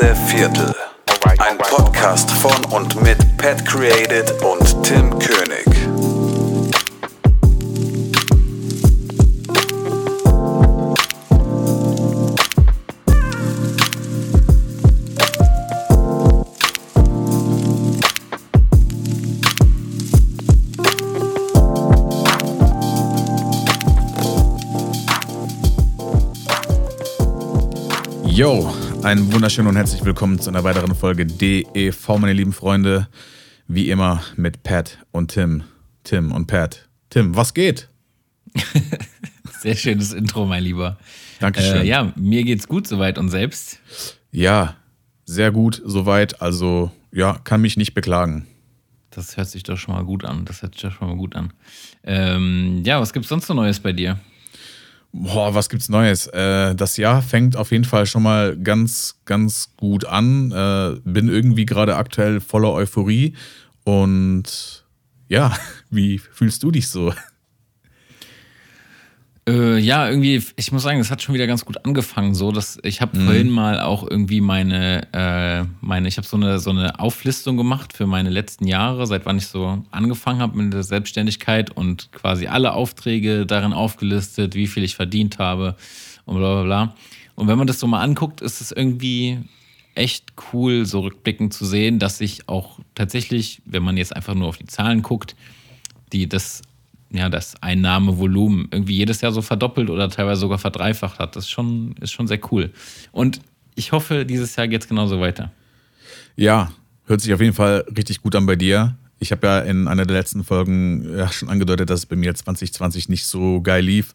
erste Viertel. Ein Podcast von und mit Pat Created und Tim König. Yo, einen wunderschönen und herzlich willkommen zu einer weiteren Folge DEV, meine lieben Freunde. Wie immer mit Pat und Tim. Tim und Pat. Tim, was geht? Sehr schönes Intro, mein Lieber. Dankeschön. Äh, ja, mir geht's gut soweit und selbst. Ja, sehr gut soweit. Also, ja, kann mich nicht beklagen. Das hört sich doch schon mal gut an. Das hört sich doch schon mal gut an. Ähm, ja, was gibt's sonst so Neues bei dir? Boah, was gibt's Neues? Äh, das Jahr fängt auf jeden Fall schon mal ganz, ganz gut an. Äh, bin irgendwie gerade aktuell voller Euphorie. Und ja, wie fühlst du dich so? Äh, ja, irgendwie, ich muss sagen, es hat schon wieder ganz gut angefangen. So, dass ich habe vorhin mal auch irgendwie meine, äh, meine, ich habe so eine so eine Auflistung gemacht für meine letzten Jahre, seit wann ich so angefangen habe mit der Selbstständigkeit und quasi alle Aufträge darin aufgelistet, wie viel ich verdient habe und bla bla bla. Und wenn man das so mal anguckt, ist es irgendwie echt cool, so rückblickend zu sehen, dass ich auch tatsächlich, wenn man jetzt einfach nur auf die Zahlen guckt, die das ja, das Einnahmevolumen irgendwie jedes Jahr so verdoppelt oder teilweise sogar verdreifacht hat. Das ist schon, ist schon sehr cool. Und ich hoffe, dieses Jahr geht es genauso weiter. Ja, hört sich auf jeden Fall richtig gut an bei dir. Ich habe ja in einer der letzten Folgen ja schon angedeutet, dass es bei mir 2020 nicht so geil lief.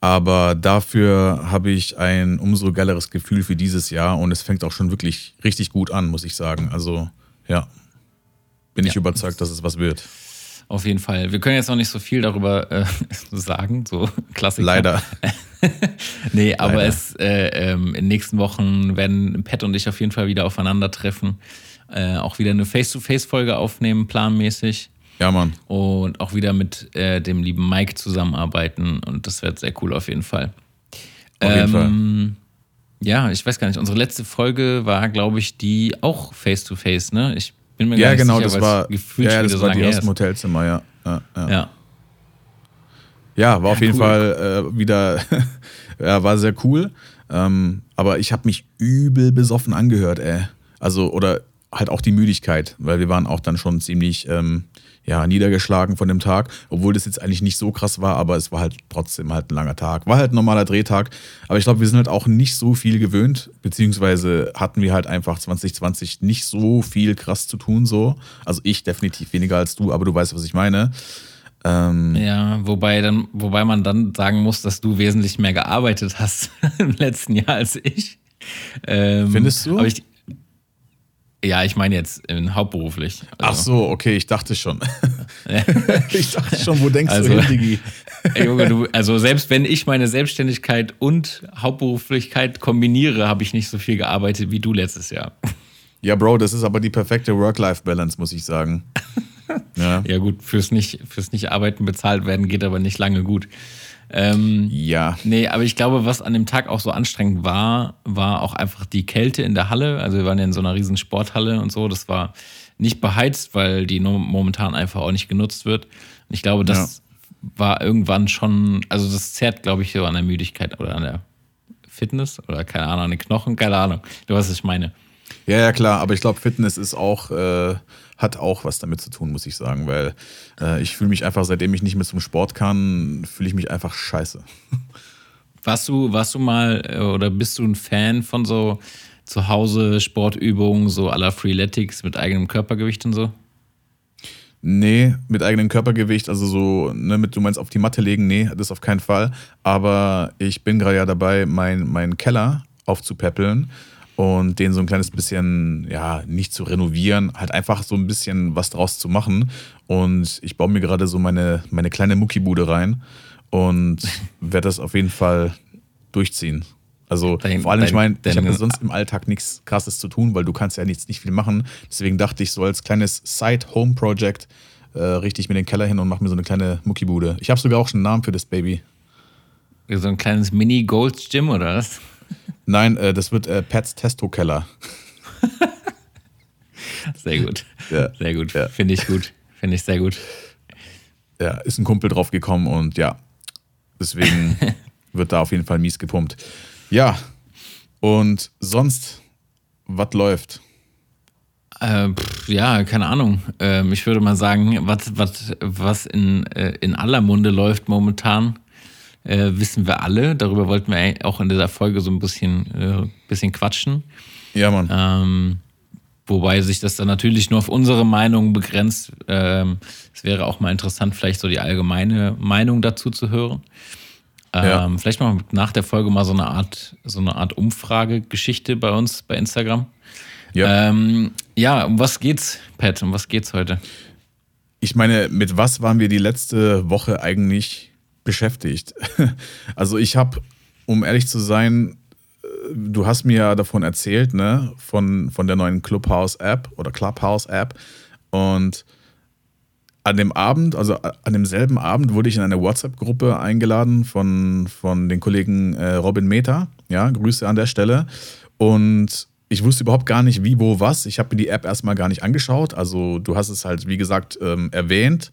Aber dafür habe ich ein umso geileres Gefühl für dieses Jahr und es fängt auch schon wirklich richtig gut an, muss ich sagen. Also ja, bin ich Ja. überzeugt, dass es was wird. Auf jeden Fall. Wir können jetzt noch nicht so viel darüber äh, sagen, so Klassiker. Leider. Nee, aber Leider. es äh, ähm, in den nächsten Wochen werden Pat und ich auf jeden Fall wieder aufeinandertreffen. Äh, auch wieder eine Face-to-Face-Folge aufnehmen, planmäßig. Ja, Mann. Und auch wieder mit äh, dem lieben Mike zusammenarbeiten. Und das wird sehr cool auf jeden Fall. Auf jeden Fall. Ähm, Ja, ich weiß gar nicht. Unsere letzte Folge war, glaube ich, die auch Face-to-Face, ne? Ich bin mir gar Ja, nicht genau, sicher, das war, gefühlt ja, das so war die aus dem. Hotelzimmer, ja. Ja, ja. Ja. Ja, war auf jeden cool. Fall äh, wieder, ja, war sehr cool. Ähm, aber ich habe mich übel besoffen angehört, ey. Also, oder halt auch die Müdigkeit, weil wir waren auch dann schon ziemlich, ähm, ja, niedergeschlagen von dem Tag, obwohl das jetzt eigentlich nicht so krass war, aber es war halt trotzdem halt ein langer Tag. War halt ein normaler Drehtag, aber ich glaube, wir sind halt auch nicht so viel gewöhnt, beziehungsweise hatten wir halt einfach 2020 nicht so viel krass zu tun, so. Also ich definitiv weniger als du, aber du weißt, was ich meine. Ähm, Ja, wobei dann, wobei man dann sagen muss, dass du wesentlich mehr gearbeitet hast im letzten Jahr als ich. Ähm, Findest du? Aber ich, ja, ich meine jetzt äh, hauptberuflich. Ach Also, so, okay, ich dachte schon. ich dachte schon, wo denkst Also- du hin, Digi? Junge, du, also selbst wenn ich meine Selbstständigkeit und Hauptberuflichkeit kombiniere, habe ich nicht so viel gearbeitet wie du letztes Jahr. Ja, Bro, das ist aber die perfekte Work-Life-Balance, muss ich sagen. Ja. Ja gut, fürs nicht, fürs nicht arbeiten bezahlt werden geht aber nicht lange gut. Ähm, Ja. Nee, aber ich glaube, was an dem Tag auch so anstrengend war, war auch einfach die Kälte in der Halle. Also wir waren ja in so einer riesen Sporthalle und so. Das war nicht beheizt, weil die momentan einfach auch nicht genutzt wird. Und ich glaube, das war irgendwann schon, also das zerrt, glaube ich, so an der Müdigkeit oder an der Fitness oder keine Ahnung, an den Knochen, keine Ahnung. Du weißt, was ich meine. Ja, ja, klar, aber ich glaube, Fitness ist auch, äh, hat auch was damit zu tun, muss ich sagen, weil äh, ich fühle mich einfach, seitdem ich nicht mehr zum Sport kann, fühle ich mich einfach scheiße. Warst du, warst du mal äh, oder bist du ein Fan von so zu Hause Sportübungen, so la Freeletics mit eigenem Körpergewicht und so? Nee, mit eigenem Körpergewicht, also so, ne, mit, du meinst auf die Matte legen, nee, das auf keinen Fall. Aber ich bin gerade ja dabei, meinen mein Keller aufzupäppeln und den so ein kleines bisschen, ja, nicht zu renovieren, halt einfach so ein bisschen was draus zu machen. Und ich baue mir gerade so meine, meine kleine Muckibude rein und werde das auf jeden Fall durchziehen. Also Dein- vor allem, ich dein- meine, ich habe ja sonst im Alltag nichts Krasses zu tun, weil du kannst ja nichts, nicht viel machen. Deswegen dachte ich so als kleines Side-Home-Project äh, richte ich mir den Keller hin und mache mir so eine kleine Muckibude. Ich habe sogar auch schon einen Namen für das Baby. So ein kleines Mini-Gold's Gym oder was? Nein, äh, das wird äh, Pats Testo-Keller. Sehr gut. Ja. Sehr gut. Ja. Finde ich gut. Finde ich sehr gut. Ja, ist ein Kumpel drauf gekommen und ja, deswegen wird da auf jeden Fall mies gepumpt. Ja, und sonst, was läuft? Äh, pff, ja, keine Ahnung. Ähm, ich würde mal sagen, was, was, was in, äh, in aller Munde läuft momentan, äh, wissen wir alle. Darüber wollten wir auch in dieser Folge so ein bisschen, äh, bisschen quatschen. Ja, Mann. Ähm, wobei sich das dann natürlich nur auf unsere Meinung begrenzt. Ähm, es wäre auch mal interessant, vielleicht so die allgemeine Meinung dazu zu hören. Ähm, Ja. Vielleicht machen wir nach der Folge mal so eine Art, so eine Art Umfragegeschichte bei uns bei Instagram. ja. Ähm, ja, um was geht's, Pat? Um was geht's heute? Ich meine, mit was waren wir die letzte Woche eigentlich beschäftigt? Also ich habe, um ehrlich zu sein, äh, du hast mir ja davon erzählt, ne, von, von der neuen Clubhouse-App oder Clubhouse-App. Und an dem Abend, also an demselben Abend, wurde ich in eine WhatsApp-Gruppe eingeladen von, von den Kollegen äh, Robin Meta. Ja, Grüße an der Stelle. Und ich wusste überhaupt gar nicht, wie, wo, was. Ich habe mir die App erstmal gar nicht angeschaut. Also, du hast es halt, wie gesagt, ähm, erwähnt.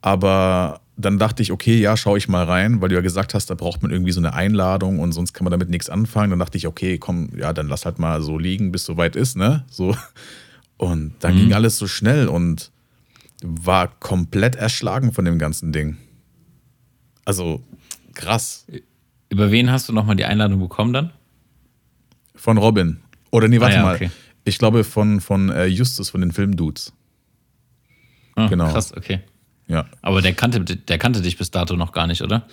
Aber dann dachte ich, okay, ja, schaue ich mal rein, weil du ja gesagt hast, da braucht man irgendwie so eine Einladung und sonst kann man damit nichts anfangen. Dann dachte ich, okay, komm, ja, dann lass halt mal so liegen, bis soweit ist, ne? So. Und dann ging alles so schnell und war komplett erschlagen von dem ganzen Ding. Also krass. Über wen hast du nochmal die Einladung bekommen dann? Von Robin. Oder nee, warte Ah ja, mal. okay. Ich glaube von, von äh, Justus von den Filmdudes. Ah, Genau. Krass, okay. Ja. Aber der kannte, der kannte dich bis dato noch gar nicht, oder?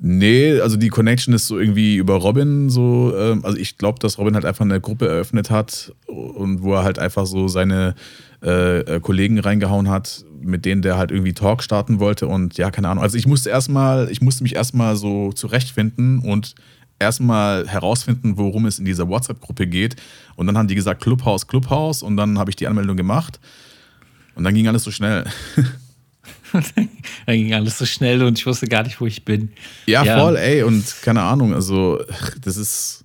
Nee, also die Connection ist so irgendwie über Robin so. Ähm, also ich glaube, dass Robin halt einfach eine Gruppe eröffnet hat und wo er halt einfach so seine äh, äh, Kollegen reingehauen hat, mit denen der halt irgendwie Talk starten wollte und ja, keine Ahnung. Also ich musste erstmal, ich musste mich erstmal so zurechtfinden und erstmal herausfinden, worum es in dieser WhatsApp-Gruppe geht. Und dann haben die gesagt Clubhouse, Clubhouse und dann habe ich die Anmeldung gemacht und dann ging alles so schnell. da ging alles so schnell und ich wusste gar nicht, wo ich bin. Ja, voll, ey, und keine Ahnung, also das ist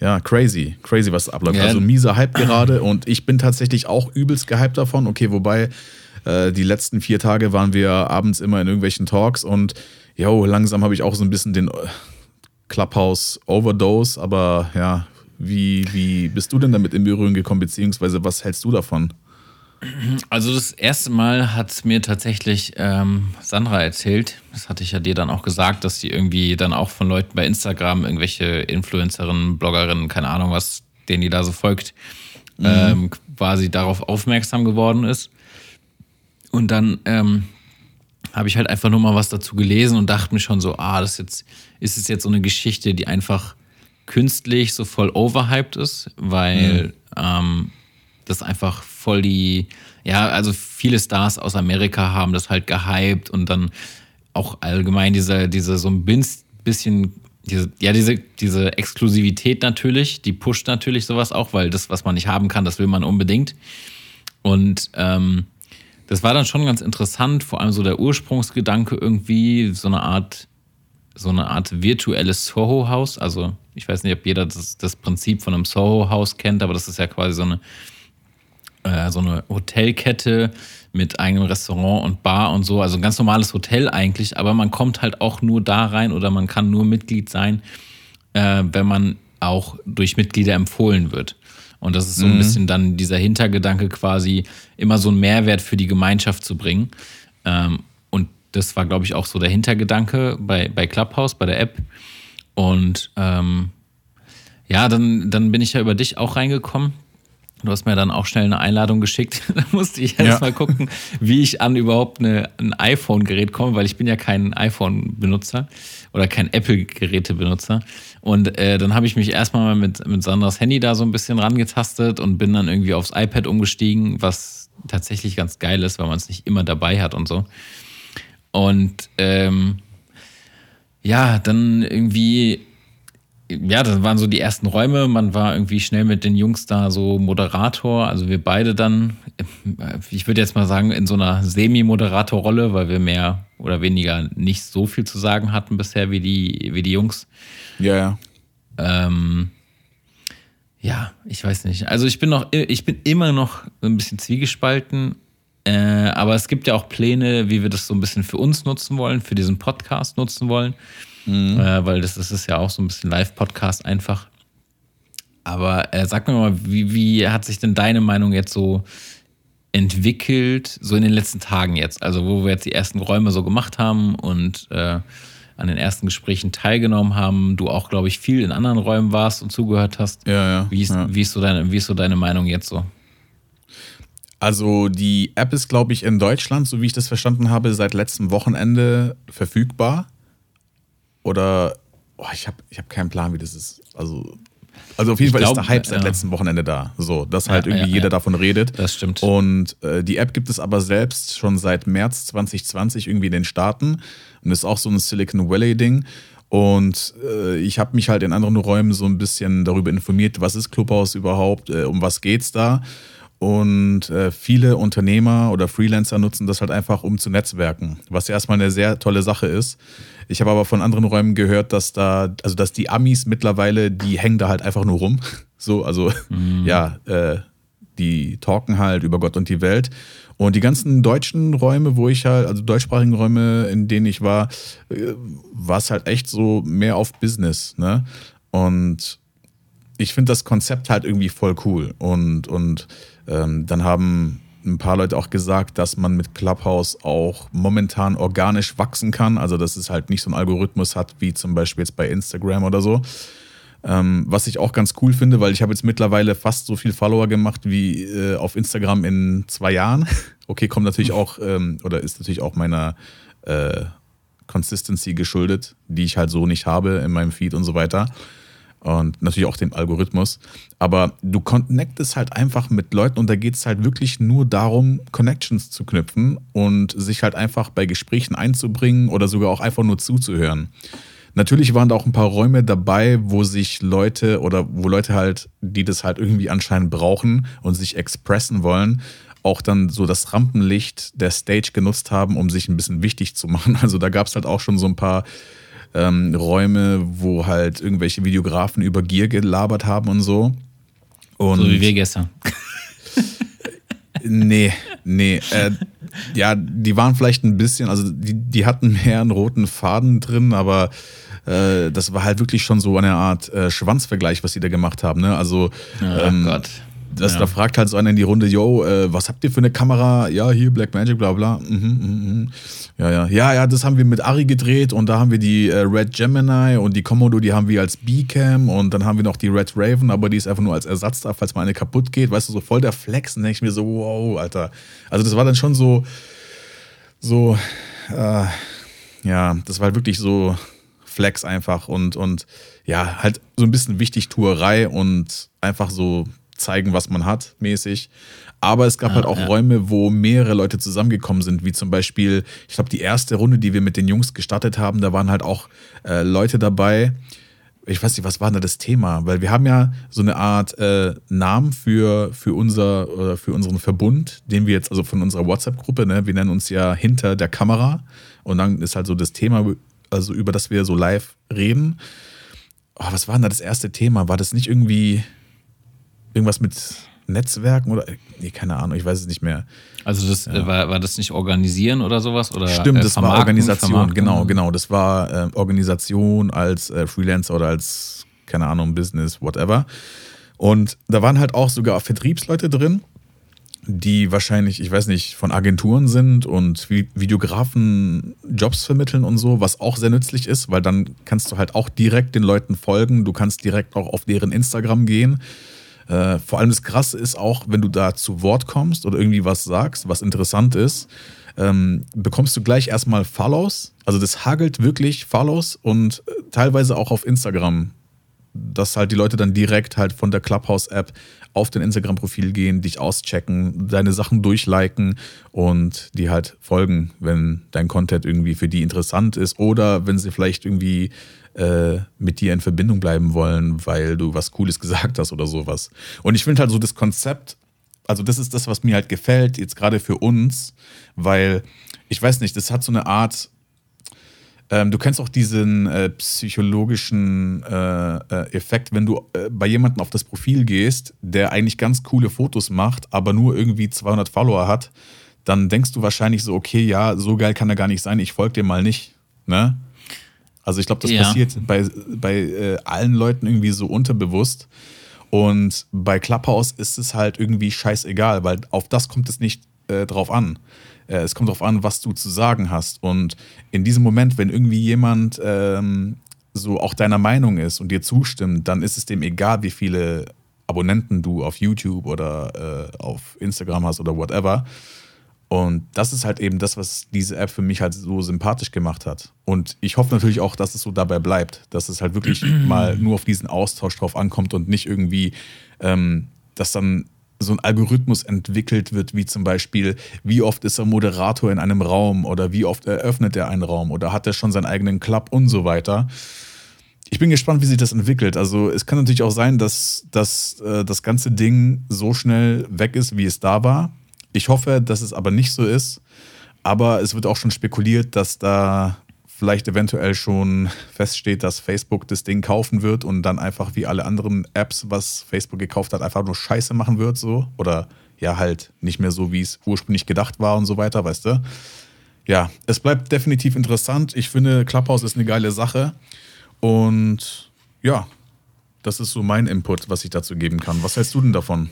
ja crazy, crazy, was abläuft. Ja. Also mieser Hype gerade und ich bin tatsächlich auch übelst gehypt davon. Okay, wobei äh, die letzten vier Tage waren wir abends immer in irgendwelchen Talks und jo, langsam habe ich auch so ein bisschen den äh, Clubhouse Overdose, aber ja, wie, wie bist du denn damit in Berührung gekommen, beziehungsweise was hältst du davon? Also das erste Mal hat mir tatsächlich ähm, Sandra erzählt, das hatte ich ja dir dann auch gesagt, dass sie irgendwie dann auch von Leuten bei Instagram, irgendwelche Influencerinnen, Bloggerinnen, keine Ahnung was, denen die da so folgt, ähm, quasi darauf aufmerksam geworden ist. Und dann ähm, habe ich halt einfach nur mal was dazu gelesen und dachte mir schon so, ah, das ist jetzt, ist es jetzt so eine Geschichte, die einfach künstlich so voll overhyped ist, weil ähm, das einfach voll die, ja, also viele Stars aus Amerika haben das halt gehypt und dann auch allgemein diese, diese so ein bisschen, diese, ja, diese, diese Exklusivität natürlich, die pusht natürlich sowas auch, weil das, was man nicht haben kann, das will man unbedingt. Und ähm, das war dann schon ganz interessant, vor allem so der Ursprungsgedanke irgendwie, so eine Art, so eine Art virtuelles Soho-Haus. Also ich weiß nicht, ob jeder das, das Prinzip von einem Soho-Haus kennt, aber das ist ja quasi so eine, äh, so eine Hotelkette mit eigenem Restaurant und Bar und so. Also ein ganz normales Hotel eigentlich, aber man kommt halt auch nur da rein oder man kann nur Mitglied sein, äh, wenn man auch durch Mitglieder empfohlen wird. Und das ist so ein bisschen dann dieser Hintergedanke quasi, immer so einen Mehrwert für die Gemeinschaft zu bringen. Ähm, und das war, glaube ich, auch so der Hintergedanke bei, bei Clubhouse, bei der App. Und ähm, ja, dann, dann bin ich ja über dich auch reingekommen. Du hast mir dann auch schnell eine Einladung geschickt. da musste ich erst Ja. mal gucken, wie ich an überhaupt eine, ein iPhone-Gerät komme, weil ich bin ja kein iPhone-Benutzer oder kein Apple-Geräte-Benutzer. Und äh, dann habe ich mich erstmal mal mit, mit Sandras Handy da so ein bisschen rangetastet und bin dann irgendwie aufs iPad umgestiegen, was tatsächlich ganz geil ist, weil man es nicht immer dabei hat und so. Und ähm, ja, dann irgendwie, ja, das waren so die ersten Räume. Man war irgendwie schnell mit den Jungs da so Moderator. Also wir beide dann, äh, ich würde jetzt mal sagen, in so einer Semi-Moderator-Rolle, weil wir mehr oder weniger nicht so viel zu sagen hatten bisher wie die, wie die Jungs. Ja, ja. Ähm, ja, ich weiß nicht. Also ich bin noch, ich bin immer noch ein bisschen zwiegespalten. Äh, aber es gibt ja auch Pläne, wie wir das so ein bisschen für uns nutzen wollen, für diesen Podcast nutzen wollen. Mhm. Äh, weil das, das ist ja auch so ein bisschen Live-Podcast einfach. Aber äh, sag mir mal, wie, wie hat sich denn deine Meinung jetzt so entwickelt, so in den letzten Tagen jetzt? Also, wo wir jetzt die ersten Räume so gemacht haben und äh, an den ersten Gesprächen teilgenommen haben, du auch, glaube ich, viel in anderen Räumen warst und zugehört hast. Ja, ja. Wie ist, ja. Wie ist, so, deine, wie ist so deine Meinung jetzt so? Also die App ist, glaube ich, in Deutschland, so wie ich das verstanden habe, seit letztem Wochenende verfügbar. Oder oh, ich habe ich hab keinen Plan, wie das ist. Also also auf jeden ich Fall glaub, ist der Hype seit ja. letztem Wochenende da. So, dass halt irgendwie ja, jeder davon redet. Das stimmt. Und äh, die App gibt es aber selbst schon seit März 2020 irgendwie in den Staaten und ist auch so ein Silicon Valley-Ding. Und äh, ich habe mich halt in anderen Räumen so ein bisschen darüber informiert, was ist Clubhouse überhaupt, äh, um was geht's da. Und äh, viele Unternehmer oder Freelancer nutzen das halt einfach, um zu netzwerken, was ja erstmal eine sehr tolle Sache ist. Ich habe aber von anderen Räumen gehört, dass da, also dass die Amis mittlerweile, die hängen da halt einfach nur rum. So, also mhm. ja, äh, die talken halt über Gott und die Welt. Und die ganzen deutschen Räume, wo ich halt, also deutschsprachigen Räume, in denen ich war, äh, war es halt echt so mehr auf Business. Ne? Und ich finde das Konzept halt irgendwie voll cool. Und, und ähm, dann haben ein paar Leute auch gesagt, dass man mit Clubhouse auch momentan organisch wachsen kann. Also, dass es halt nicht so einen Algorithmus hat, wie zum Beispiel jetzt bei Instagram oder so. Ähm, was ich auch ganz cool finde, weil ich habe jetzt mittlerweile fast so viel Follower gemacht wie äh, auf Instagram in zwei Jahren. Okay, kommt natürlich auch, ähm, oder ist natürlich auch meiner äh, Consistency geschuldet, die ich halt so nicht habe in meinem Feed und so weiter und natürlich auch dem Algorithmus. Aber du connectest halt einfach mit Leuten und da geht es halt wirklich nur darum, Connections zu knüpfen und sich halt einfach bei Gesprächen einzubringen oder sogar auch einfach nur zuzuhören. Natürlich waren da auch ein paar Räume dabei, wo sich Leute oder wo Leute halt, die das halt irgendwie anscheinend brauchen und sich expressen wollen, auch dann so das Rampenlicht der Stage genutzt haben, um sich ein bisschen wichtig zu machen. Also da gab es halt auch schon so ein paar ähm, Räume, wo halt irgendwelche Videografen über Gier gelabert haben und so. Und so wie wir gestern. nee, nee. Äh, ja, die waren vielleicht ein bisschen, also die, die hatten mehr einen roten Faden drin, aber äh, das war halt wirklich schon so eine Art äh, Schwanzvergleich, was sie da gemacht haben. Ne? Also, oh ähm, Gott. Das, ja. Da fragt halt so einer in die Runde, yo, äh, was habt ihr für eine Kamera? Ja, hier Black Magic, bla bla. Mhm, mhm, mhm. Ja, ja. Ja, ja, das haben wir mit Ari gedreht und da haben wir die äh, Red Gemini und die Komodo, die haben wir als B-Cam und dann haben wir noch die Red Raven, aber die ist einfach nur als Ersatz da, falls mal eine kaputt geht. Weißt du, so voll der Flex. Und denke ich mir so, wow, Alter. Also das war dann schon so, so, äh, ja, das war halt wirklich so Flex einfach und, und ja, halt so ein bisschen Wichtigtuerei und einfach so zeigen, was man hat, mäßig. Aber es gab ah, halt auch ja. Räume, wo mehrere Leute zusammengekommen sind, wie zum Beispiel, ich glaube, die erste Runde, die wir mit den Jungs gestartet haben, da waren halt auch äh, Leute dabei. Ich weiß nicht, was war da das Thema? Weil wir haben ja so eine Art äh, Namen für, für, unser, äh, für unseren Verbund, den wir jetzt, also von unserer WhatsApp-Gruppe, ne, wir nennen uns ja hinter der Kamera. Und dann ist halt so das Thema, also über das wir so live reden. Oh, was war denn da das erste Thema? War das nicht irgendwie irgendwas mit Netzwerken oder nee, keine Ahnung, ich weiß es nicht mehr. Also das ja. war, war das nicht organisieren oder sowas oder Stimmt, das war Organisation, genau, genau, das war äh, Organisation als äh, Freelancer oder als keine Ahnung, Business, whatever. Und da waren halt auch sogar Vertriebsleute drin, die wahrscheinlich, ich weiß nicht, von Agenturen sind und Videografen Jobs vermitteln und so, was auch sehr nützlich ist, weil dann kannst du halt auch direkt den Leuten folgen, du kannst direkt auch auf deren Instagram gehen äh, vor allem das Krasse ist auch, wenn du da zu Wort kommst oder irgendwie was sagst, was interessant ist, ähm, bekommst du gleich erstmal Follows. Also das hagelt wirklich Follows und äh, teilweise auch auf Instagram. Dass halt die Leute dann direkt halt von der Clubhouse-App auf dein Instagram-Profil gehen, dich auschecken, deine Sachen durchliken und die halt folgen, wenn dein Content irgendwie für die interessant ist oder wenn sie vielleicht irgendwie äh, mit dir in Verbindung bleiben wollen, weil du was Cooles gesagt hast oder sowas. Und ich finde halt so das Konzept, also das ist das, was mir halt gefällt, jetzt gerade für uns, weil ich weiß nicht, das hat so eine Art, ähm, du kennst auch diesen äh, psychologischen äh, äh, Effekt, wenn du äh, bei jemandem auf das Profil gehst, der eigentlich ganz coole Fotos macht, aber nur irgendwie 200 Follower hat, dann denkst du wahrscheinlich so, okay, ja, so geil kann er gar nicht sein, ich folge dir mal nicht. Ne? Also ich glaube, das ja. passiert bei, bei äh, allen Leuten irgendwie so unterbewusst. Und bei Clubhouse ist es halt irgendwie scheißegal, weil auf das kommt es nicht äh, drauf an. Äh, es kommt darauf an, was du zu sagen hast. Und in diesem Moment, wenn irgendwie jemand ähm, so auch deiner Meinung ist und dir zustimmt, dann ist es dem egal, wie viele Abonnenten du auf YouTube oder äh, auf Instagram hast oder whatever. Und das ist halt eben das, was diese App für mich halt so sympathisch gemacht hat. Und ich hoffe natürlich auch, dass es so dabei bleibt, dass es halt wirklich mal nur auf diesen Austausch drauf ankommt und nicht irgendwie, ähm, dass dann so ein Algorithmus entwickelt wird, wie zum Beispiel, wie oft ist er Moderator in einem Raum oder wie oft eröffnet er einen Raum oder hat er schon seinen eigenen Club und so weiter. Ich bin gespannt, wie sich das entwickelt. Also es kann natürlich auch sein, dass, dass äh, das ganze Ding so schnell weg ist, wie es da war. Ich hoffe, dass es aber nicht so ist. Aber es wird auch schon spekuliert, dass da vielleicht eventuell schon feststeht, dass Facebook das Ding kaufen wird und dann einfach wie alle anderen Apps, was Facebook gekauft hat, einfach nur Scheiße machen wird, so. Oder ja, halt nicht mehr so, wie es ursprünglich gedacht war und so weiter, weißt du? Ja, es bleibt definitiv interessant. Ich finde, Clubhouse ist eine geile Sache. Und ja, das ist so mein Input, was ich dazu geben kann. Was hältst du denn davon?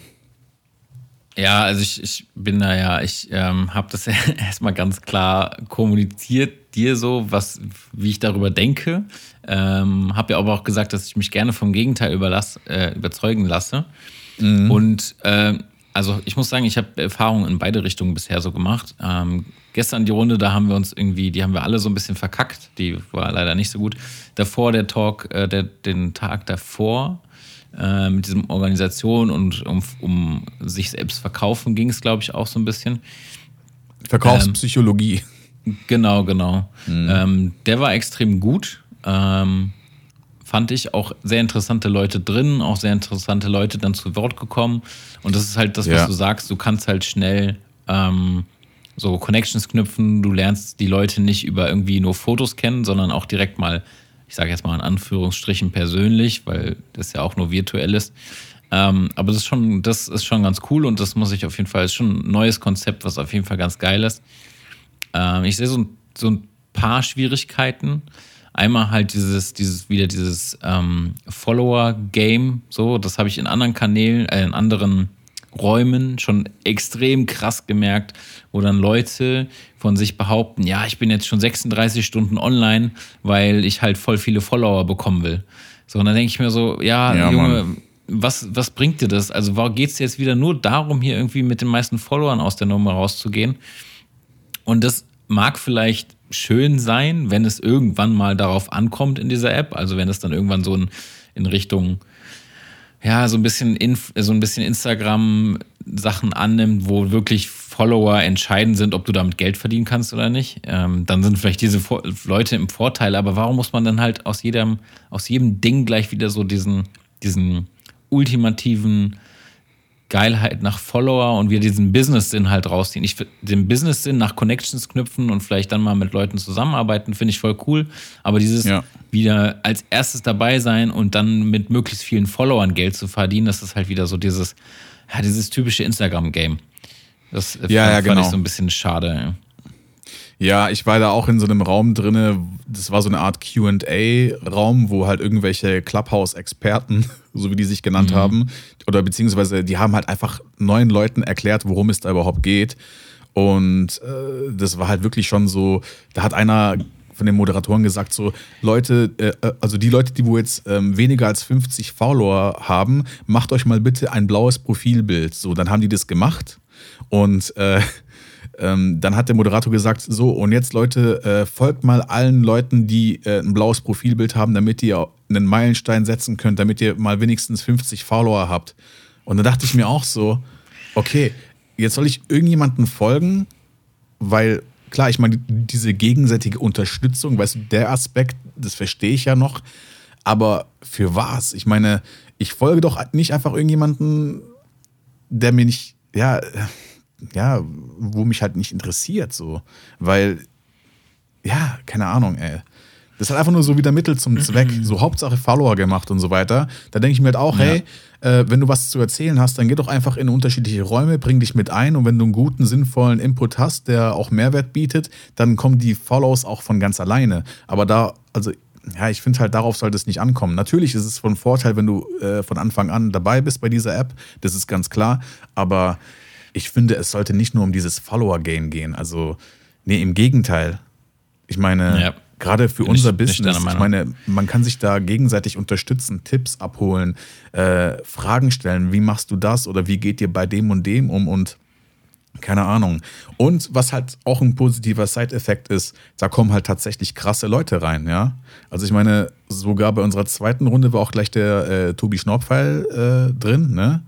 Ja, also ich, ich bin da ja, ich ähm, habe das erstmal ganz klar kommuniziert dir so, was, wie ich darüber denke. Ähm, habe ja aber auch gesagt, dass ich mich gerne vom Gegenteil überlass, äh, überzeugen lasse. Mhm. Und äh, also ich muss sagen, ich habe Erfahrungen in beide Richtungen bisher so gemacht. Ähm, gestern die Runde, da haben wir uns irgendwie, die haben wir alle so ein bisschen verkackt. Die war leider nicht so gut. Davor der Talk, äh, der, den Tag davor äh, mit diesem Organisation und um, um sich selbst verkaufen ging es, glaube ich, auch so ein bisschen. Verkaufspsychologie. Ähm, genau, genau. Mhm. Ähm, der war extrem gut. Ähm, fand ich auch sehr interessante Leute drin, auch sehr interessante Leute dann zu Wort gekommen. Und das ist halt das, was ja. du sagst, du kannst halt schnell ähm, so Connections knüpfen, du lernst die Leute nicht über irgendwie nur Fotos kennen, sondern auch direkt mal ich sage jetzt mal in Anführungsstrichen persönlich, weil das ja auch nur virtuell ist. Ähm, aber das ist, schon, das ist schon ganz cool und das muss ich auf jeden Fall, ist schon ein neues Konzept, was auf jeden Fall ganz geil ist. Ähm, ich sehe so, so ein paar Schwierigkeiten. Einmal halt dieses, dieses wieder dieses ähm, Follower-Game, so, das habe ich in anderen Kanälen, äh, in anderen Räumen schon extrem krass gemerkt, wo dann Leute von sich behaupten, ja, ich bin jetzt schon 36 Stunden online, weil ich halt voll viele Follower bekommen will. So, und dann denke ich mir so, ja, ja Junge, was, was bringt dir das? Also geht es jetzt wieder nur darum, hier irgendwie mit den meisten Followern aus der Nummer rauszugehen? Und das mag vielleicht schön sein, wenn es irgendwann mal darauf ankommt in dieser App, also wenn es dann irgendwann so in, in Richtung ja, so ein bisschen, so bisschen Instagram-Sachen annimmt, wo wirklich Follower entscheidend sind, ob du damit Geld verdienen kannst oder nicht, ähm, dann sind vielleicht diese Leute im Vorteil. Aber warum muss man dann halt aus jedem, aus jedem Ding gleich wieder so diesen, diesen ultimativen Geilheit nach Follower und wir diesen Business-Sinn halt rausziehen. Ich den Business-Sinn nach Connections knüpfen und vielleicht dann mal mit Leuten zusammenarbeiten, finde ich voll cool. Aber dieses ja. wieder als erstes dabei sein und dann mit möglichst vielen Followern Geld zu verdienen, das ist halt wieder so dieses, ja, dieses typische Instagram-Game. Das ja, fand, ja, genau. fand ich so ein bisschen schade. Ja. Ich war da auch in so einem Raum drinne. Das war so eine Art QA-Raum, wo halt irgendwelche Clubhouse-Experten, so wie die sich genannt mhm. haben, oder beziehungsweise die haben halt einfach neuen Leuten erklärt, worum es da überhaupt geht. Und äh, das war halt wirklich schon so, da hat einer von den Moderatoren gesagt, so Leute, äh, äh also die Leute, die wo jetzt ähm, weniger als 50 Follower haben, macht euch mal bitte ein blaues Profilbild. So, dann haben die das gemacht und äh, ähm, dann hat der Moderator gesagt, so und jetzt Leute, äh, folgt mal allen Leuten, die äh, ein blaues Profilbild haben, damit ihr einen Meilenstein setzen könnt, damit ihr mal wenigstens 50 Follower habt. Und dann dachte ich mir auch so, okay, jetzt soll ich irgendjemanden folgen, weil klar, ich meine, diese gegenseitige Unterstützung, weißt du, der Aspekt, das verstehe ich ja noch, aber für was? Ich meine, ich folge doch nicht einfach irgendjemanden, der mir nicht, ja, ja, wo mich halt nicht interessiert, so. Weil ja, keine Ahnung, ey. Das ist halt einfach nur so wieder Mittel zum Zweck. So Hauptsache Follower gemacht und so weiter. Da denke ich mir halt auch, ja. hey, äh, wenn du was zu erzählen hast, dann geh doch einfach in unterschiedliche Räume, bring dich mit ein und wenn du einen guten, sinnvollen Input hast, der auch Mehrwert bietet, dann kommen die Follows auch von ganz alleine. Aber da, also ja, ich finde halt, darauf sollte es nicht ankommen. Natürlich ist es von Vorteil, wenn du äh, von Anfang an dabei bist bei dieser App, das ist ganz klar, aber ich finde, es sollte nicht nur um dieses Follower-Game gehen. Also, nee, im Gegenteil. Ich meine, ja. gerade für Bin unser Business, ich meine, man kann sich da gegenseitig unterstützen, Tipps abholen, äh, Fragen stellen, wie machst du das oder wie geht ihr bei dem und dem um und keine Ahnung. Und was halt auch ein positiver Side-Effekt ist, da kommen halt tatsächlich krasse Leute rein, ja. Also ich meine, sogar bei unserer zweiten Runde war auch gleich der äh, Tobi Schnorpfeil äh, drin, ne?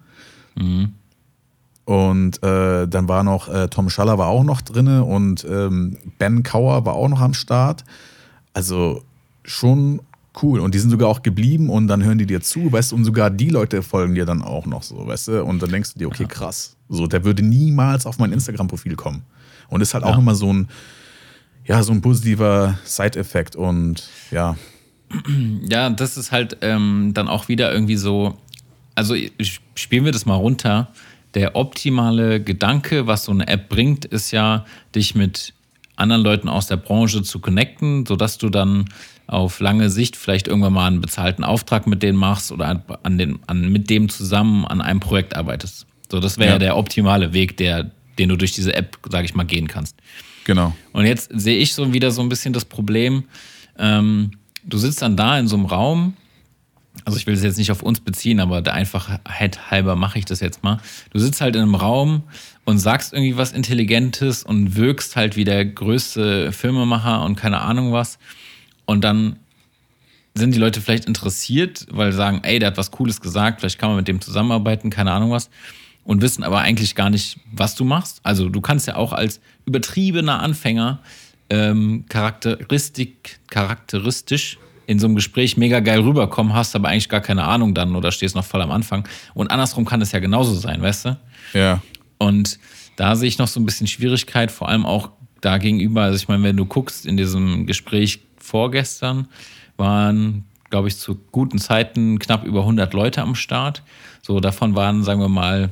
Mhm. Und äh, dann war noch äh, Tom Schaller war auch noch drin und ähm, Ben Kauer war auch noch am Start. Also schon cool. Und die sind sogar auch geblieben und dann hören die dir zu, weißt du, und sogar die Leute folgen dir dann auch noch so, weißt du, und dann denkst du dir, okay, krass. So, der würde niemals auf mein Instagram-Profil kommen. Und ist halt ja. auch immer so ein, ja, so ein positiver Side-Effekt und ja. Ja, das ist halt ähm, dann auch wieder irgendwie so, also spielen wir das mal runter der optimale Gedanke, was so eine App bringt, ist ja, dich mit anderen Leuten aus der Branche zu connecten, sodass du dann auf lange Sicht vielleicht irgendwann mal einen bezahlten Auftrag mit denen machst oder an den, an, mit dem zusammen an einem Projekt arbeitest. So, das wäre ja. der optimale Weg, der, den du durch diese App, sage ich mal, gehen kannst. Genau. Und jetzt sehe ich so wieder so ein bisschen das Problem, ähm, du sitzt dann da in so einem Raum also ich will es jetzt nicht auf uns beziehen, aber der Einfachheit halber mache ich das jetzt mal. Du sitzt halt in einem Raum und sagst irgendwie was Intelligentes und wirkst halt wie der größte Filmemacher und keine Ahnung was. Und dann sind die Leute vielleicht interessiert, weil sie sagen, ey, der hat was Cooles gesagt, vielleicht kann man mit dem zusammenarbeiten, keine Ahnung was. Und wissen aber eigentlich gar nicht, was du machst. Also du kannst ja auch als übertriebener Anfänger ähm, charakteristisch in so einem Gespräch mega geil rüberkommen, hast aber eigentlich gar keine Ahnung dann oder stehst noch voll am Anfang. Und andersrum kann es ja genauso sein, weißt du? Ja. Und da sehe ich noch so ein bisschen Schwierigkeit, vor allem auch da gegenüber. Also ich meine, wenn du guckst, in diesem Gespräch vorgestern waren, glaube ich, zu guten Zeiten knapp über 100 Leute am Start. So, davon waren, sagen wir mal,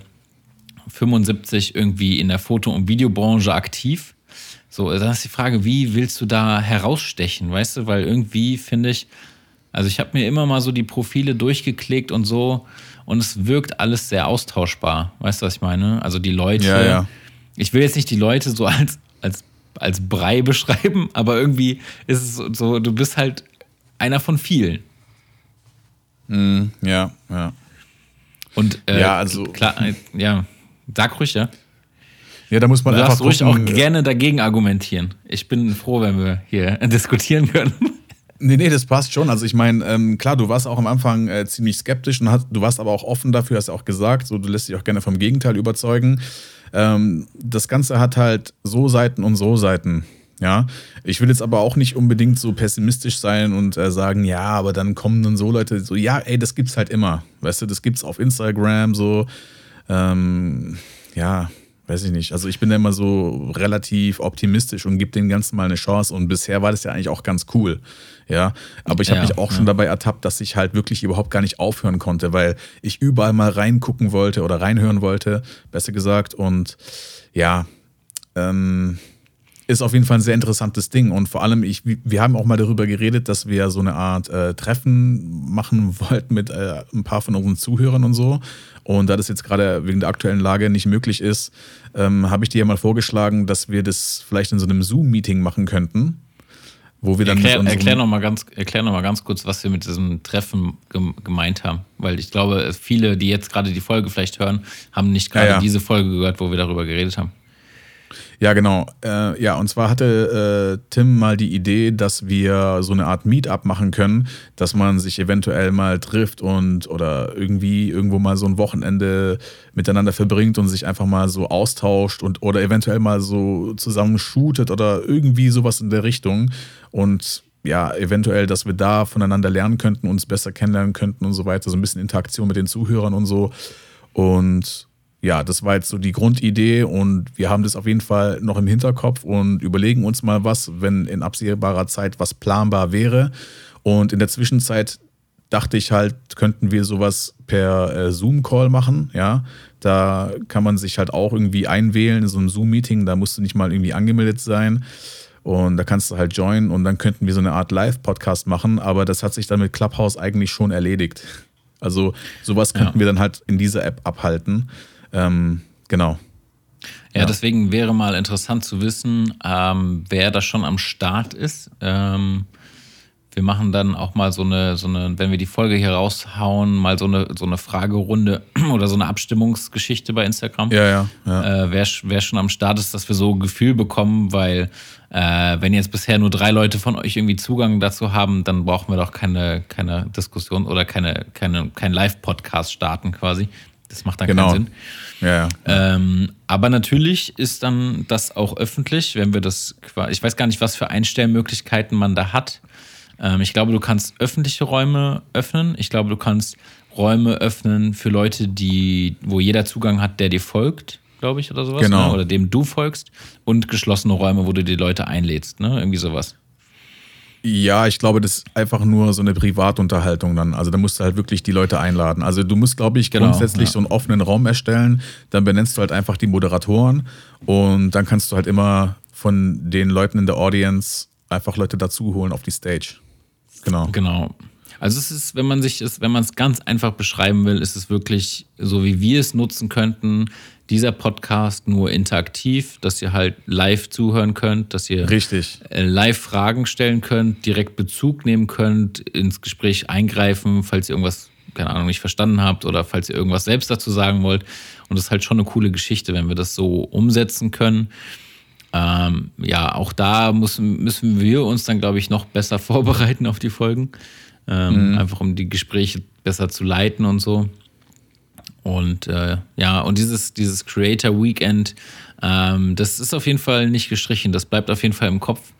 75 irgendwie in der Foto- und Videobranche aktiv. So, dann ist die Frage, wie willst du da herausstechen, weißt du? Weil irgendwie finde ich, also ich habe mir immer mal so die Profile durchgeklickt und so und es wirkt alles sehr austauschbar. Weißt du, was ich meine? Also die Leute, ja, ja. ich will jetzt nicht die Leute so als, als, als Brei beschreiben, aber irgendwie ist es so, du bist halt einer von vielen. Mm, ja, ja. Und äh, ja, also klar, äh, ja, sag ruhig, ja. Ja, da muss man du einfach darfst ruhig auch gerne dagegen argumentieren. Ich bin froh, wenn wir hier diskutieren können. Nee, nee, das passt schon. Also ich meine, ähm, klar, du warst auch am Anfang äh, ziemlich skeptisch und hast, du warst aber auch offen dafür, hast auch gesagt, so du lässt dich auch gerne vom Gegenteil überzeugen. Ähm, das Ganze hat halt so Seiten und so Seiten. Ja, ich will jetzt aber auch nicht unbedingt so pessimistisch sein und äh, sagen, ja, aber dann kommen dann so Leute, so, ja, ey, das gibt's halt immer. Weißt du, das gibt's auf Instagram, so, ähm, ja, weiß ich nicht. Also ich bin da immer so relativ optimistisch und gebe den Ganzen mal eine Chance. Und bisher war das ja eigentlich auch ganz cool. Ja, aber ich habe ja, mich auch ja. schon dabei ertappt, dass ich halt wirklich überhaupt gar nicht aufhören konnte, weil ich überall mal reingucken wollte oder reinhören wollte, besser gesagt. Und ja, ähm, ist auf jeden Fall ein sehr interessantes Ding. Und vor allem, ich, wir haben auch mal darüber geredet, dass wir so eine Art äh, Treffen machen wollten mit äh, ein paar von unseren Zuhörern und so. Und da das jetzt gerade wegen der aktuellen Lage nicht möglich ist, ähm, habe ich dir ja mal vorgeschlagen, dass wir das vielleicht in so einem Zoom-Meeting machen könnten. Wo wir dann erklär, erklär noch mal ganz, erklär noch mal ganz kurz, was wir mit diesem Treffen gemeint haben, weil ich glaube, viele, die jetzt gerade die Folge vielleicht hören, haben nicht gerade ja, ja. diese Folge gehört, wo wir darüber geredet haben. Ja, genau. Äh, ja, und zwar hatte äh, Tim mal die Idee, dass wir so eine Art Meetup machen können, dass man sich eventuell mal trifft und oder irgendwie irgendwo mal so ein Wochenende miteinander verbringt und sich einfach mal so austauscht und oder eventuell mal so zusammen shootet oder irgendwie sowas in der Richtung. Und ja, eventuell, dass wir da voneinander lernen könnten, uns besser kennenlernen könnten und so weiter, so ein bisschen Interaktion mit den Zuhörern und so. Und ja, das war jetzt so die Grundidee und wir haben das auf jeden Fall noch im Hinterkopf und überlegen uns mal was, wenn in absehbarer Zeit was planbar wäre. Und in der Zwischenzeit dachte ich halt, könnten wir sowas per äh, Zoom-Call machen, ja. Da kann man sich halt auch irgendwie einwählen in so einem Zoom-Meeting, da musst du nicht mal irgendwie angemeldet sein. Und da kannst du halt joinen und dann könnten wir so eine Art Live-Podcast machen, aber das hat sich dann mit Clubhouse eigentlich schon erledigt. Also sowas könnten ja. wir dann halt in dieser App abhalten. Ähm, genau. Ja, ja, deswegen wäre mal interessant zu wissen, ähm, wer da schon am Start ist. Ähm, wir machen dann auch mal so eine, so eine, wenn wir die Folge hier raushauen, mal so eine, so eine Fragerunde oder so eine Abstimmungsgeschichte bei Instagram. Ja, ja. ja. Äh, wer, wer schon am Start ist, dass wir so ein Gefühl bekommen, weil äh, wenn jetzt bisher nur drei Leute von euch irgendwie Zugang dazu haben, dann brauchen wir doch keine, keine Diskussion oder keine, keine, kein Live-Podcast starten quasi. Das macht dann genau. keinen Sinn. Ja, ja. Ähm, aber natürlich ist dann das auch öffentlich, wenn wir das, ich weiß gar nicht, was für Einstellmöglichkeiten man da hat. Ähm, ich glaube, du kannst öffentliche Räume öffnen. Ich glaube, du kannst Räume öffnen für Leute, die, wo jeder Zugang hat, der dir folgt, glaube ich, oder sowas. Genau. Ne? Oder dem du folgst. Und geschlossene Räume, wo du die Leute einlädst, ne? Irgendwie sowas. Ja, ich glaube, das ist einfach nur so eine Privatunterhaltung dann. Also da musst du halt wirklich die Leute einladen. Also du musst, glaube ich, genau, grundsätzlich ja. so einen offenen Raum erstellen. Dann benennst du halt einfach die Moderatoren und dann kannst du halt immer von den Leuten in der Audience einfach Leute dazu holen auf die Stage. Genau. Genau. Also es ist, wenn man sich es, wenn man es ganz einfach beschreiben will, ist es wirklich so, wie wir es nutzen könnten. Dieser Podcast nur interaktiv, dass ihr halt live zuhören könnt, dass ihr Richtig. Äh, live Fragen stellen könnt, direkt Bezug nehmen könnt, ins Gespräch eingreifen, falls ihr irgendwas, keine Ahnung, nicht verstanden habt oder falls ihr irgendwas selbst dazu sagen wollt. Und das ist halt schon eine coole Geschichte, wenn wir das so umsetzen können. Ähm, ja, auch da müssen, müssen wir uns dann, glaube ich, noch besser vorbereiten auf die Folgen. Ähm, mhm. Einfach um die Gespräche besser zu leiten und so. Und äh, ja, und dieses, dieses Creator Weekend, ähm, das ist auf jeden Fall nicht gestrichen. Das bleibt auf jeden Fall im Kopf.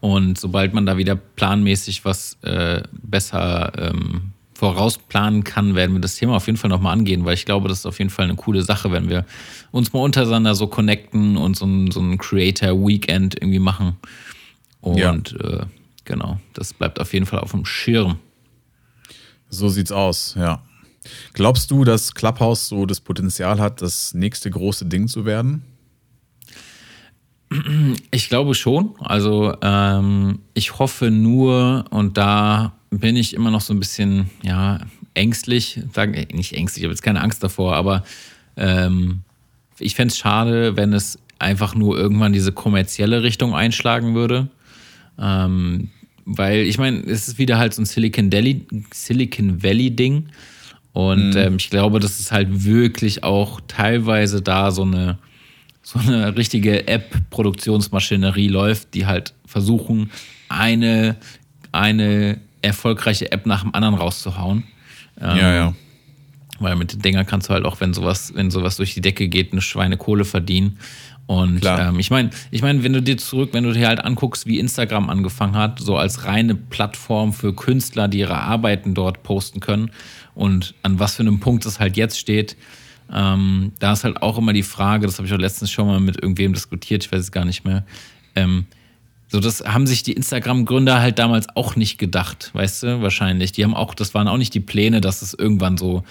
Und sobald man da wieder planmäßig was äh, besser ähm, vorausplanen kann, werden wir das Thema auf jeden Fall nochmal angehen, weil ich glaube, das ist auf jeden Fall eine coole Sache, wenn wir uns mal untereinander so connecten und so ein, so ein Creator-Weekend irgendwie machen. Und ja. äh, genau, das bleibt auf jeden Fall auf dem Schirm. So sieht's aus, ja. Glaubst du, dass Clubhouse so das Potenzial hat, das nächste große Ding zu werden? Ich glaube schon. Also ähm, ich hoffe nur, und da bin ich immer noch so ein bisschen, ja, ängstlich, sagen, äh, nicht ängstlich, ich habe jetzt keine Angst davor, aber ähm, ich fände es schade, wenn es einfach nur irgendwann diese kommerzielle Richtung einschlagen würde. Ähm, weil ich meine, es ist wieder halt so ein Silicon Valley, Silicon Valley Ding. Und mhm. ähm, ich glaube, dass es halt wirklich auch teilweise da so eine, so eine richtige App-Produktionsmaschinerie läuft, die halt versuchen, eine, eine erfolgreiche App nach dem anderen rauszuhauen. Ähm, ja, ja. Weil mit den Dinger kannst du halt auch, wenn sowas, wenn sowas durch die Decke geht, eine Schweinekohle verdienen. Und ähm, ich meine, ich meine, wenn du dir zurück, wenn du dir halt anguckst, wie Instagram angefangen hat, so als reine Plattform für Künstler, die ihre Arbeiten dort posten können und an was für einem Punkt es halt jetzt steht, ähm, da ist halt auch immer die Frage, das habe ich auch letztens schon mal mit irgendwem diskutiert, ich weiß es gar nicht mehr. Ähm, so, das haben sich die Instagram-Gründer halt damals auch nicht gedacht, weißt du, wahrscheinlich. Die haben auch, das waren auch nicht die Pläne, dass es irgendwann so,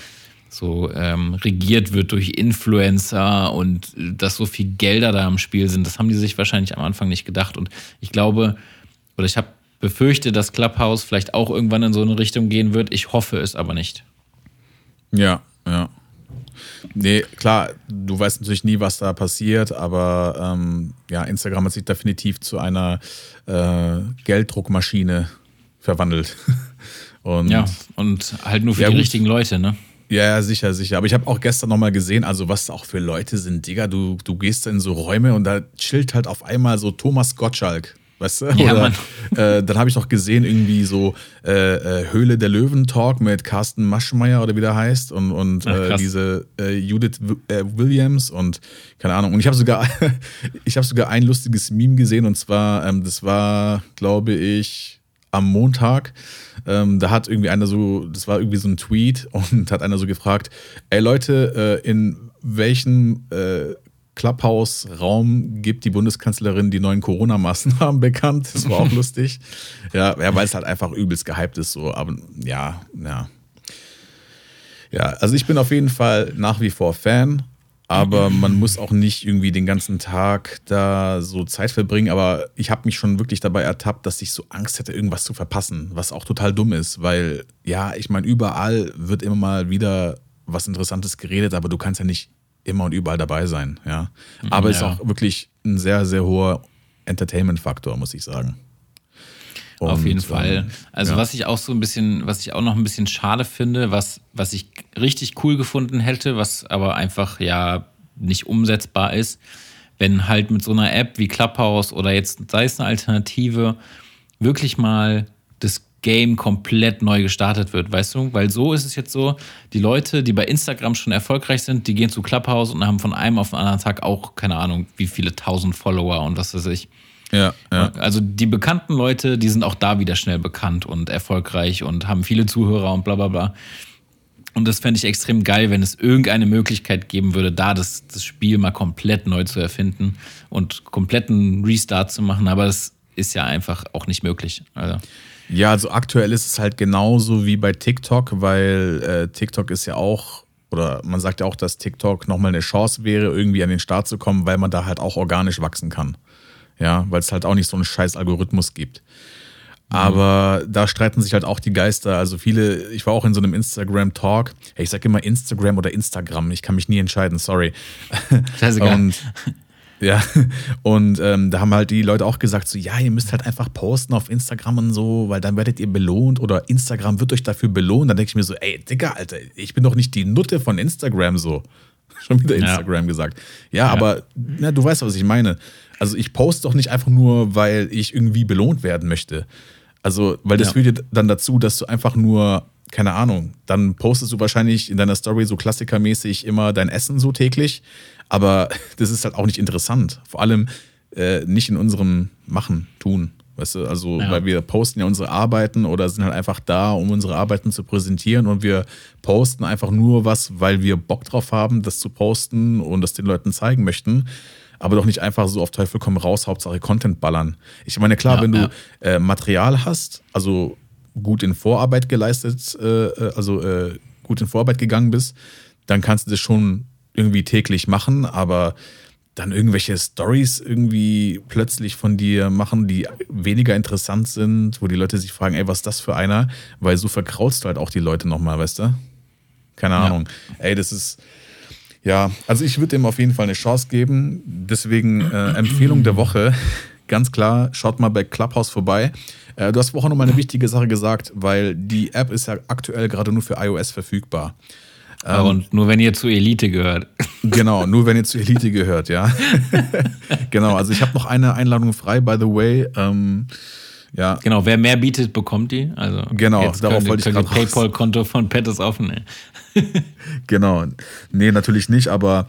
so ähm, regiert wird durch Influencer und dass so viel Gelder da im Spiel sind. Das haben die sich wahrscheinlich am Anfang nicht gedacht. Und ich glaube, oder ich habe befürchte, dass Clubhouse vielleicht auch irgendwann in so eine Richtung gehen wird. Ich hoffe es aber nicht. Ja, ja. Nee, klar, du weißt natürlich nie, was da passiert, aber ähm, ja, Instagram hat sich definitiv zu einer äh, Gelddruckmaschine verwandelt. und, ja, und halt nur für ja, die gut. richtigen Leute, ne? Ja, sicher, sicher. Aber ich habe auch gestern nochmal gesehen, also was auch für Leute sind, Digga, du, du gehst in so Räume und da chillt halt auf einmal so Thomas Gottschalk Weißt du? Ja, Oder, äh, dann habe ich noch gesehen, irgendwie so äh, äh, Höhle der Löwen-Talk mit Carsten Maschmeyer oder wie der heißt und, und Ach, äh, diese äh, Judith äh, Williams und keine Ahnung. Und ich habe sogar, ich habe sogar ein lustiges Meme gesehen und zwar, ähm, das war, glaube ich, am Montag. Ähm, da hat irgendwie einer so, das war irgendwie so ein Tweet und hat einer so gefragt, ey Leute, in welchen äh, Clubhouse-Raum gibt die Bundeskanzlerin die neuen Corona-Maßnahmen bekannt. Das war auch lustig. Ja, ja weil es halt einfach übelst gehypt ist. So. Aber ja, ja. Ja, also ich bin auf jeden Fall nach wie vor Fan, aber man muss auch nicht irgendwie den ganzen Tag da so Zeit verbringen. Aber ich habe mich schon wirklich dabei ertappt, dass ich so Angst hätte, irgendwas zu verpassen, was auch total dumm ist, weil ja, ich meine, überall wird immer mal wieder was Interessantes geredet, aber du kannst ja nicht immer und überall dabei sein, ja. Aber es ja. ist auch wirklich ein sehr, sehr hoher Entertainment-Faktor, muss ich sagen. Und, Auf jeden Fall. Also ja. was ich auch so ein bisschen, was ich auch noch ein bisschen schade finde, was, was ich richtig cool gefunden hätte, was aber einfach ja nicht umsetzbar ist, wenn halt mit so einer App wie Clubhouse oder jetzt sei es eine Alternative wirklich mal das Game komplett neu gestartet wird, weißt du? Weil so ist es jetzt so, die Leute, die bei Instagram schon erfolgreich sind, die gehen zu Clubhouse und haben von einem auf den anderen Tag auch, keine Ahnung, wie viele tausend Follower und was weiß ich. Ja, ja. Also die bekannten Leute, die sind auch da wieder schnell bekannt und erfolgreich und haben viele Zuhörer und bla bla bla. Und das fände ich extrem geil, wenn es irgendeine Möglichkeit geben würde, da das, das Spiel mal komplett neu zu erfinden und kompletten Restart zu machen. Aber das ist ja einfach auch nicht möglich. Also. Ja, also aktuell ist es halt genauso wie bei TikTok, weil äh, TikTok ist ja auch, oder man sagt ja auch, dass TikTok nochmal eine Chance wäre, irgendwie an den Start zu kommen, weil man da halt auch organisch wachsen kann. Ja, weil es halt auch nicht so einen scheiß Algorithmus gibt. Mhm. Aber da streiten sich halt auch die Geister. Also viele, ich war auch in so einem Instagram-Talk. Hey, ich sag immer Instagram oder Instagram. Ich kann mich nie entscheiden, sorry. Scheißegal. Und ja, und ähm, da haben halt die Leute auch gesagt, so, ja, ihr müsst halt einfach posten auf Instagram und so, weil dann werdet ihr belohnt oder Instagram wird euch dafür belohnt. Dann denke ich mir so, ey, Digga, Alter, ich bin doch nicht die Nutte von Instagram so. Schon wieder Instagram ja. gesagt. Ja, ja, aber na, du weißt, was ich meine. Also ich poste doch nicht einfach nur, weil ich irgendwie belohnt werden möchte. Also, weil das ja. führt dir dann dazu, dass du einfach nur, keine Ahnung, dann postest du wahrscheinlich in deiner Story so klassikermäßig immer dein Essen so täglich. Aber das ist halt auch nicht interessant. Vor allem äh, nicht in unserem Machen, Tun. Weißt du, also, ja. weil wir posten ja unsere Arbeiten oder sind halt einfach da, um unsere Arbeiten zu präsentieren und wir posten einfach nur was, weil wir Bock drauf haben, das zu posten und das den Leuten zeigen möchten. Aber doch nicht einfach so auf Teufel komm raus, Hauptsache Content ballern. Ich meine, klar, ja, wenn du äh, Material hast, also gut in Vorarbeit geleistet, äh, äh also äh, gut in Vorarbeit gegangen bist, dann kannst du das schon irgendwie täglich machen, aber dann irgendwelche Stories irgendwie plötzlich von dir machen, die weniger interessant sind, wo die Leute sich fragen, ey, was ist das für einer? Weil so verkraulst du halt auch die Leute nochmal, weißt du? Keine Ahnung. Ja. Ey, das ist, ja, also ich würde dem auf jeden Fall eine Chance geben. Deswegen äh, Empfehlung der Woche, ganz klar, schaut mal bei Clubhouse vorbei. Äh, du hast vorhin noch mal eine wichtige Sache gesagt, weil die App ist ja aktuell gerade nur für iOS verfügbar. Ähm, und nur wenn ihr zu Elite gehört. Genau, nur wenn ihr zu Elite gehört, ja. genau, also ich habe noch eine Einladung frei, by the way. Ähm, ja. Genau, wer mehr bietet, bekommt die. Also genau, jetzt darauf könnt, wollte ich gerade PayPal-Konto von Pet ist offen. genau, nee, natürlich nicht, aber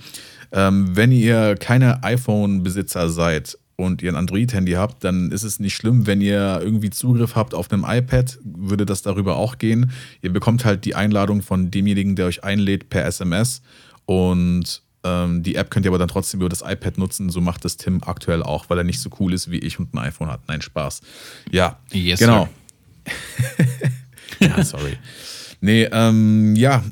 ähm, wenn ihr keine iPhone-Besitzer seid und ihr ein Android-Handy habt, dann ist es nicht schlimm, wenn ihr irgendwie Zugriff habt auf einem iPad, würde das darüber auch gehen. Ihr bekommt halt die Einladung von demjenigen, der euch einlädt, per SMS und ähm, die App könnt ihr aber dann trotzdem über das iPad nutzen. So macht das Tim aktuell auch, weil er nicht so cool ist wie ich und ein iPhone hat. Nein, Spaß. Ja, yes, genau. ja, sorry. Nee, ähm, ja,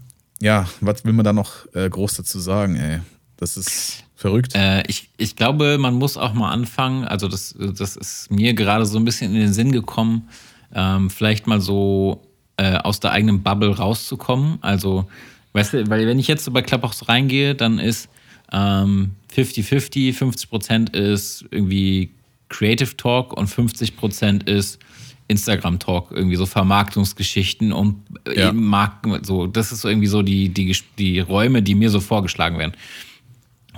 ja, was will man da noch äh, groß dazu sagen, ey? Das ist verrückt. Äh, ich, ich glaube, man muss auch mal anfangen, also das, das ist mir gerade so ein bisschen in den Sinn gekommen, ähm, vielleicht mal so äh, aus der eigenen Bubble rauszukommen. Also, weißt du, weil wenn ich jetzt so bei Clubhouse reingehe, dann ist 50-50, ähm, 50 Prozent ist irgendwie Creative Talk und 50 Prozent ist Instagram Talk, irgendwie so Vermarktungsgeschichten und ja. eben Marken, so, das ist irgendwie so die, die, die Räume, die mir so vorgeschlagen werden.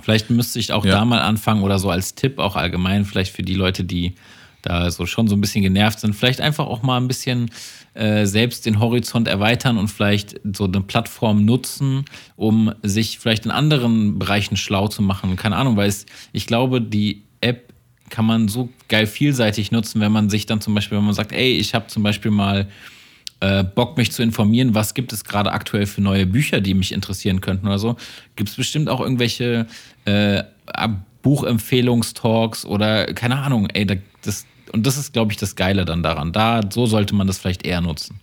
Vielleicht müsste ich auch ja. da mal anfangen oder so als Tipp auch allgemein, vielleicht für die Leute, die da so schon so ein bisschen genervt sind, vielleicht einfach auch mal ein bisschen äh, selbst den Horizont erweitern und vielleicht so eine Plattform nutzen, um sich vielleicht in anderen Bereichen schlau zu machen. Keine Ahnung, weil es, ich glaube, die App kann man so geil vielseitig nutzen, wenn man sich dann zum Beispiel, wenn man sagt, ey, ich habe zum Beispiel mal äh, Bock, mich zu informieren, was gibt es gerade aktuell für neue Bücher, die mich interessieren könnten oder so, gibt es bestimmt auch irgendwelche äh, Buchempfehlungstalks oder keine Ahnung, ey, das, und das ist, glaube ich, das Geile dann daran. Da, so sollte man das vielleicht eher nutzen.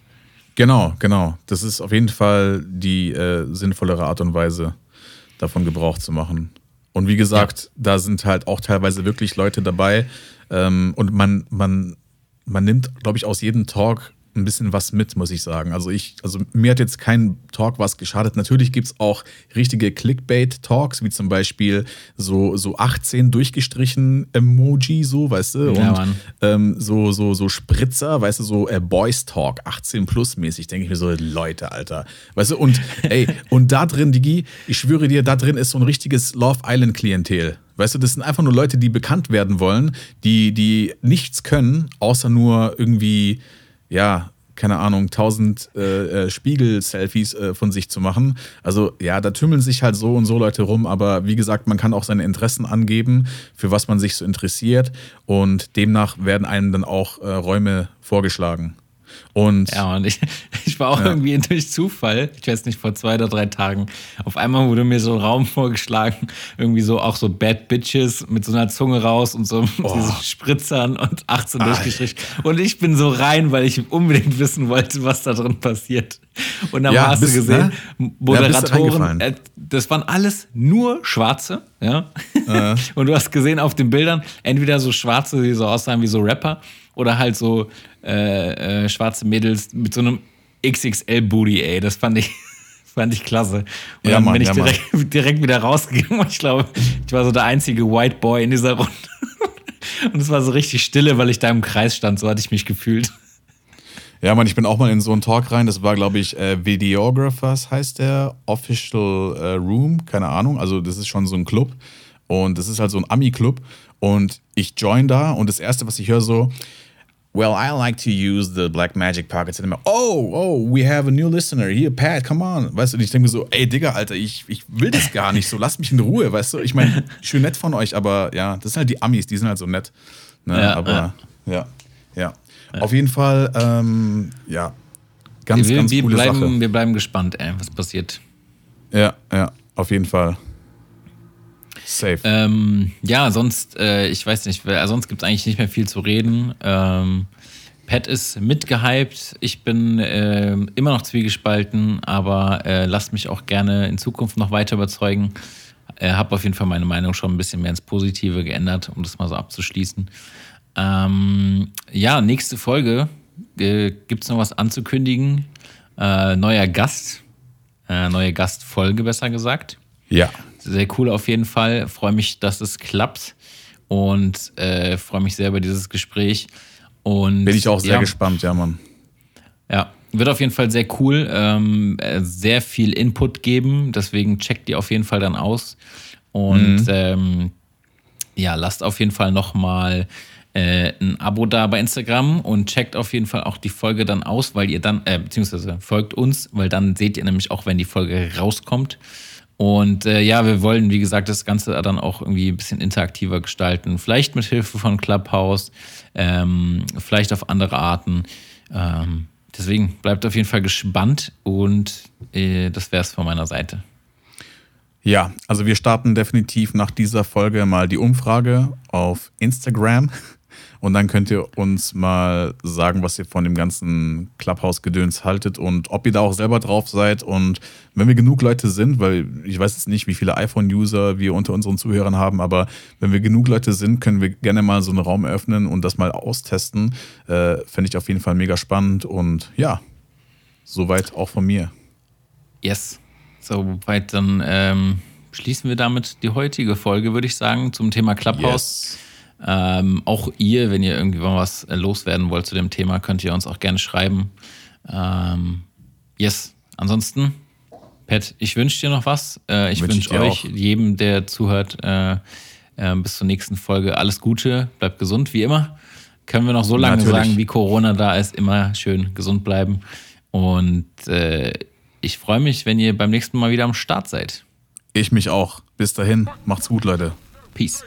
Genau, genau. Das ist auf jeden Fall die äh, sinnvollere Art und Weise, davon Gebrauch zu machen. Und wie gesagt, ja. da sind halt auch teilweise wirklich Leute dabei. Ähm, und man, man, man nimmt, glaube ich, aus jedem Talk ein bisschen was mit, muss ich sagen. Also ich, also mir hat jetzt kein Talk was geschadet. Natürlich gibt es auch richtige Clickbait-Talks, wie zum Beispiel so, so 18 durchgestrichen Emoji, so, weißt du? Ja, und ähm, so, so, so Spritzer, weißt du, so äh, Boys Talk, 18 plus mäßig, denke ich mir so, Leute, Alter. Weißt du, und ey, und da drin, Digi, ich schwöre dir, da drin ist so ein richtiges Love Island-Klientel. Weißt du, das sind einfach nur Leute, die bekannt werden wollen, die, die nichts können, außer nur irgendwie ja, keine Ahnung, tausend äh, äh, Spiegel-Selfies äh, von sich zu machen. Also ja, da tümmeln sich halt so und so Leute rum, aber wie gesagt, man kann auch seine Interessen angeben, für was man sich so interessiert und demnach werden einem dann auch äh, Räume vorgeschlagen. Und ja, und ich, ich war auch ja. irgendwie durch Zufall, ich weiß nicht, vor zwei oder drei Tagen, auf einmal wurde mir so ein Raum vorgeschlagen, irgendwie so auch so Bad Bitches mit so einer Zunge raus und so oh. diesen Spritzern und 18 ah, durchgestrichen. Und ich bin so rein, weil ich unbedingt wissen wollte, was da drin passiert. Und dann ja, hast du gesehen, ne? Moderatoren, ja, das waren alles nur Schwarze, ja. Äh. Und du hast gesehen auf den Bildern, entweder so Schwarze, die so aussahen wie so Rapper, oder halt so äh, äh, schwarze Mädels mit so einem XXL-Booty, ey. Das fand ich, fand ich klasse. Und ja, dann Mann, bin ich ja, direkt, direkt, wieder rausgegangen und ich glaube, ich war so der einzige White Boy in dieser Runde. Und es war so richtig stille, weil ich da im Kreis stand. So hatte ich mich gefühlt. Ja, Mann, ich bin auch mal in so einen Talk rein. Das war, glaube ich, äh, Videographers heißt der. Official äh, Room, keine Ahnung. Also, das ist schon so ein Club. Und das ist halt so ein Ami-Club. Und ich join da und das Erste, was ich höre, so, Well, I like to use the Black Magic Pockets. Und immer, oh, oh, we have a new listener. Here, Pat, come on. Weißt du, und ich denke mir so, ey, Digga, Alter, ich, ich will das gar nicht so. Lasst mich in Ruhe, weißt du? Ich meine, schön nett von euch, aber ja, das sind halt die Amis, die sind halt so nett. Ne? Ja, aber ja. ja, ja. Auf jeden Fall, ähm, ja, ganz, wir, ganz wir coole bleiben, Sache. Wir bleiben gespannt, ey, was passiert. Ja, ja, auf jeden Fall. Safe. Ähm, ja, sonst, äh, ich weiß nicht, sonst gibt es eigentlich nicht mehr viel zu reden. Ähm, Pat ist mitgehypt. Ich bin äh, immer noch zwiegespalten, aber äh, lasst mich auch gerne in Zukunft noch weiter überzeugen. Äh, habe auf jeden Fall meine Meinung schon ein bisschen mehr ins Positive geändert, um das mal so abzuschließen. Ähm, ja, nächste Folge. Äh, Gibt es noch was anzukündigen? Äh, neuer Gast. Äh, neue Gastfolge, besser gesagt. Ja. Sehr cool auf jeden Fall. Freue mich, dass es klappt und äh, freue mich sehr über dieses Gespräch. Und, Bin ich auch sehr ja, gespannt, ja, Mann. Ja, wird auf jeden Fall sehr cool. Ähm, äh, sehr viel Input geben, deswegen checkt die auf jeden Fall dann aus. Und mhm. ähm, ja, lasst auf jeden Fall nochmal äh, ein Abo da bei Instagram und checkt auf jeden Fall auch die Folge dann aus, weil ihr dann, äh, beziehungsweise folgt uns, weil dann seht ihr nämlich auch, wenn die Folge rauskommt. Und äh, ja, wir wollen, wie gesagt, das Ganze dann auch irgendwie ein bisschen interaktiver gestalten. Vielleicht mit Hilfe von Clubhouse, ähm, vielleicht auf andere Arten. Ähm, deswegen bleibt auf jeden Fall gespannt und äh, das wäre es von meiner Seite. Ja, also wir starten definitiv nach dieser Folge mal die Umfrage auf Instagram. Und dann könnt ihr uns mal sagen, was ihr von dem ganzen Clubhouse-Gedöns haltet und ob ihr da auch selber drauf seid. Und wenn wir genug Leute sind, weil ich weiß jetzt nicht, wie viele iPhone-User wir unter unseren Zuhörern haben, aber wenn wir genug Leute sind, können wir gerne mal so einen Raum öffnen und das mal austesten. Äh, Fände ich auf jeden Fall mega spannend. Und ja, soweit auch von mir. Yes. Soweit dann ähm, schließen wir damit die heutige Folge, würde ich sagen, zum Thema Clubhouse. Yes. Ähm, auch ihr, wenn ihr irgendwie mal was loswerden wollt zu dem Thema, könnt ihr uns auch gerne schreiben. Ähm, yes. Ansonsten, Pat, ich wünsche dir noch was. Äh, ich wünsche wünsch euch, auch. jedem, der zuhört, äh, äh, bis zur nächsten Folge alles Gute. Bleibt gesund, wie immer. Können wir noch so lange Natürlich. sagen, wie Corona da ist, immer schön gesund bleiben. Und äh, ich freue mich, wenn ihr beim nächsten Mal wieder am Start seid. Ich mich auch. Bis dahin, macht's gut, Leute. Peace.